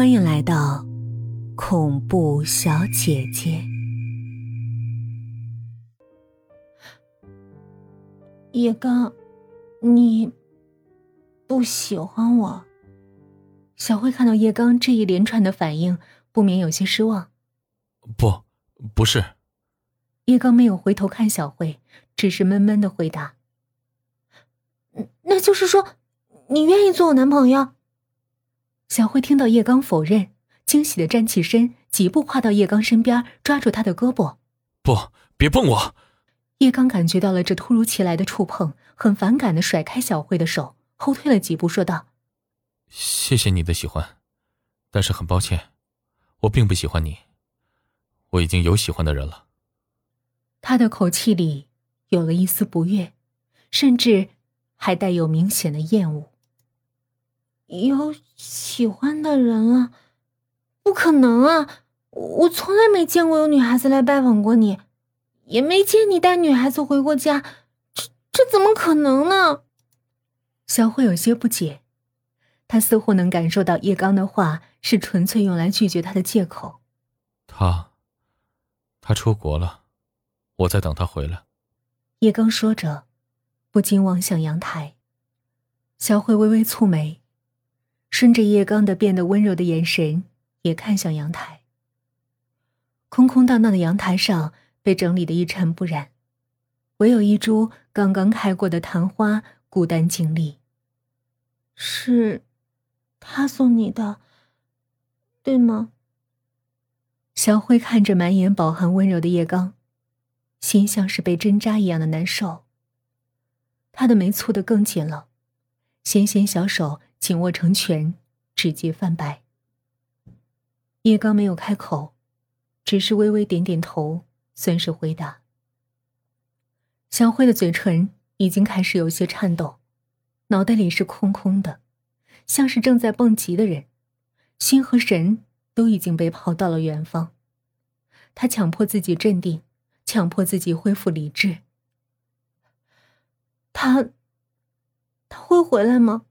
欢迎来到恐怖小姐姐。叶刚，你不喜欢我？小慧看到叶刚这一连串的反应，不免有些失望。不，不是。叶刚没有回头看小慧，只是闷闷的回答：“那就是说，你愿意做我男朋友？”小慧听到叶刚否认，惊喜的站起身，几步跨到叶刚身边，抓住他的胳膊：“不，别碰我！”叶刚感觉到了这突如其来的触碰，很反感的甩开小慧的手，后退了几步，说道：“谢谢你的喜欢，但是很抱歉，我并不喜欢你，我已经有喜欢的人了。”他的口气里有了一丝不悦，甚至还带有明显的厌恶。有喜欢的人了？不可能啊！我从来没见过有女孩子来拜访过你，也没见你带女孩子回过家，这这怎么可能呢？小慧有些不解，她似乎能感受到叶刚的话是纯粹用来拒绝他的借口。他，他出国了，我在等他回来。叶刚说着，不禁望向阳台。小慧微微蹙眉。顺着叶刚的变得温柔的眼神，也看向阳台。空空荡荡的阳台上被整理的一尘不染，唯有一株刚刚开过的昙花孤单静立。是，他送你的，对吗？小慧看着满眼饱含温柔的叶刚，心像是被针扎一样的难受。他的眉蹙得更紧了，纤纤小手。紧握成拳，指节泛白。叶刚没有开口，只是微微点点头，算是回答。小慧的嘴唇已经开始有些颤抖，脑袋里是空空的，像是正在蹦极的人，心和神都已经被抛到了远方。他强迫自己镇定，强迫自己恢复理智。他，他会回来吗？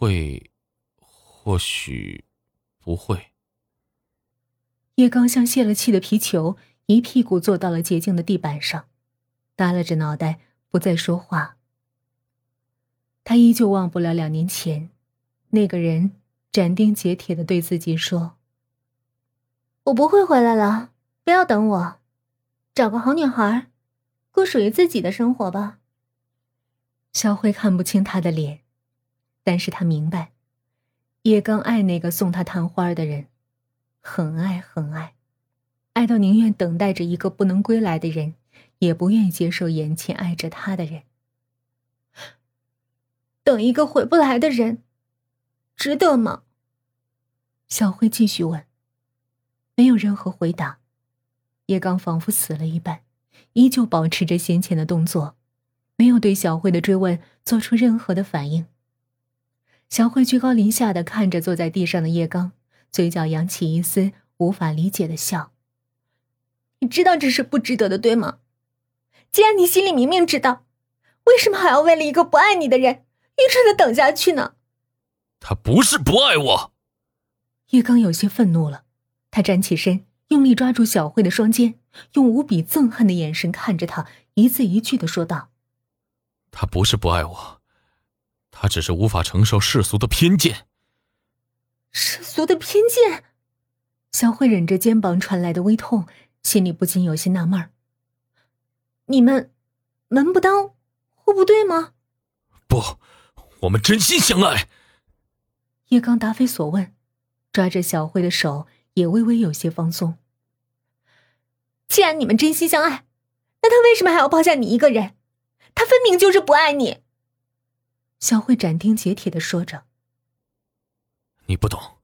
会，或许不会。叶刚像泄了气的皮球，一屁股坐到了洁净的地板上，耷拉着脑袋，不再说话。他依旧忘不了两年前，那个人斩钉截铁的对自己说：“我不会回来了，不要等我，找个好女孩，过属于自己的生活吧。”小慧看不清他的脸。但是他明白，叶刚爱那个送他昙花的人，很爱很爱，爱到宁愿等待着一个不能归来的人，也不愿意接受眼前爱着他的人。等一个回不来的人，值得吗？小慧继续问，没有任何回答。叶刚仿佛死了一般，依旧保持着先前的动作，没有对小慧的追问做出任何的反应。小慧居高临下的看着坐在地上的叶刚，嘴角扬起一丝无法理解的笑。你知道这是不值得的，对吗？既然你心里明明知道，为什么还要为了一个不爱你的人，愚蠢的等下去呢？他不是不爱我。叶刚有些愤怒了，他站起身，用力抓住小慧的双肩，用无比憎恨的眼神看着她，一字一句的说道：“他不是不爱我。”他只是无法承受世俗的偏见。世俗的偏见，小慧忍着肩膀传来的微痛，心里不禁有些纳闷儿。你们门不当户不对吗？不，我们真心相爱。叶刚答非所问，抓着小慧的手也微微有些放松。既然你们真心相爱，那他为什么还要抛下你一个人？他分明就是不爱你。小慧斩钉截铁的说着：“你不懂，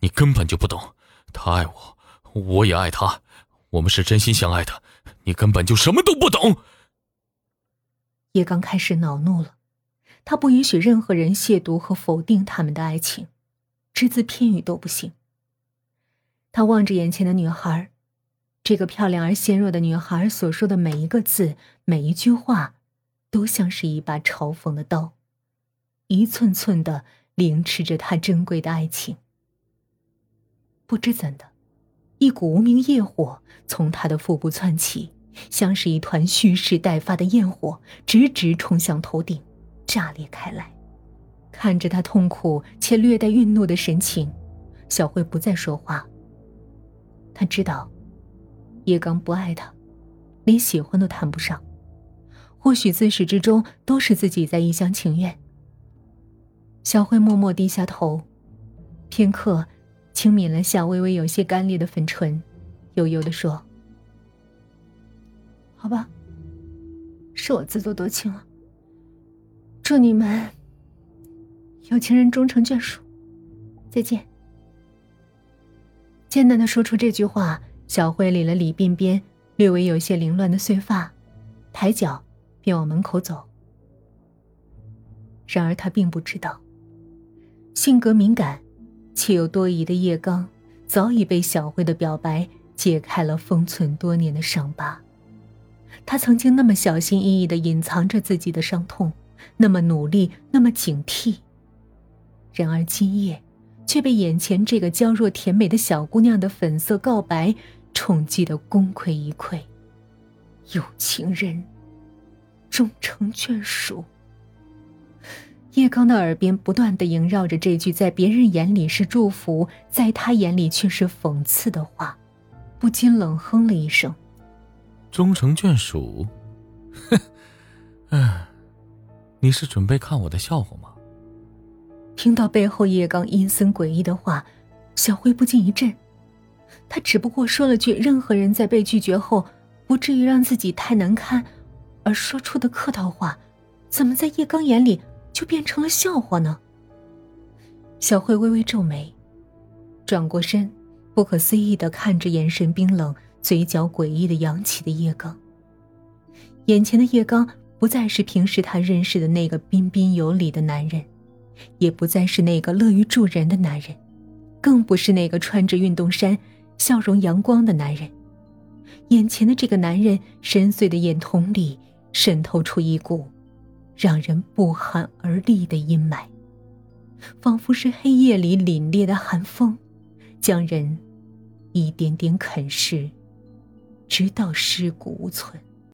你根本就不懂。他爱我，我也爱他，我们是真心相爱的。你根本就什么都不懂。”叶刚开始恼怒了，他不允许任何人亵渎和否定他们的爱情，只字片语都不行。他望着眼前的女孩，这个漂亮而纤弱的女孩所说的每一个字、每一句话，都像是一把嘲讽的刀。一寸寸的凌迟着他珍贵的爱情。不知怎的，一股无名业火从他的腹部窜起，像是一团蓄势待发的焰火，直直冲向头顶，炸裂开来。看着他痛苦且略带愠怒的神情，小慧不再说话。他知道，叶刚不爱他，连喜欢都谈不上。或许自始至终都是自己在一厢情愿。小慧默默低下头，片刻，轻抿了下微微有些干裂的粉唇，悠悠的说：“好吧，是我自作多情了。祝你们有情人终成眷属，再见。”艰难的说出这句话，小慧理了理鬓边略微有些凌乱的碎发，抬脚。便往门口走。然而他并不知道，性格敏感且又多疑的叶刚，早已被小慧的表白解开了封存多年的伤疤。他曾经那么小心翼翼的隐藏着自己的伤痛，那么努力，那么警惕。然而今夜，却被眼前这个娇弱甜美的小姑娘的粉色告白冲击得功亏一篑。有情人。终成眷属。叶刚的耳边不断的萦绕着这句在别人眼里是祝福，在他眼里却是讽刺的话，不禁冷哼了一声：“终成眷属？哼，嗯，你是准备看我的笑话吗？”听到背后叶刚阴森诡异的话，小辉不禁一震。他只不过说了句：“任何人在被拒绝后，不至于让自己太难堪。”而说出的客套话，怎么在叶刚眼里就变成了笑话呢？小慧微微皱眉，转过身，不可思议的看着眼神冰冷、嘴角诡异的扬起的叶刚。眼前的叶刚不再是平时他认识的那个彬彬有礼的男人，也不再是那个乐于助人的男人，更不是那个穿着运动衫、笑容阳光的男人。眼前的这个男人深邃的眼瞳里。渗透出一股让人不寒而栗的阴霾，仿佛是黑夜里凛冽的寒风，将人一点点啃噬，直到尸骨无存。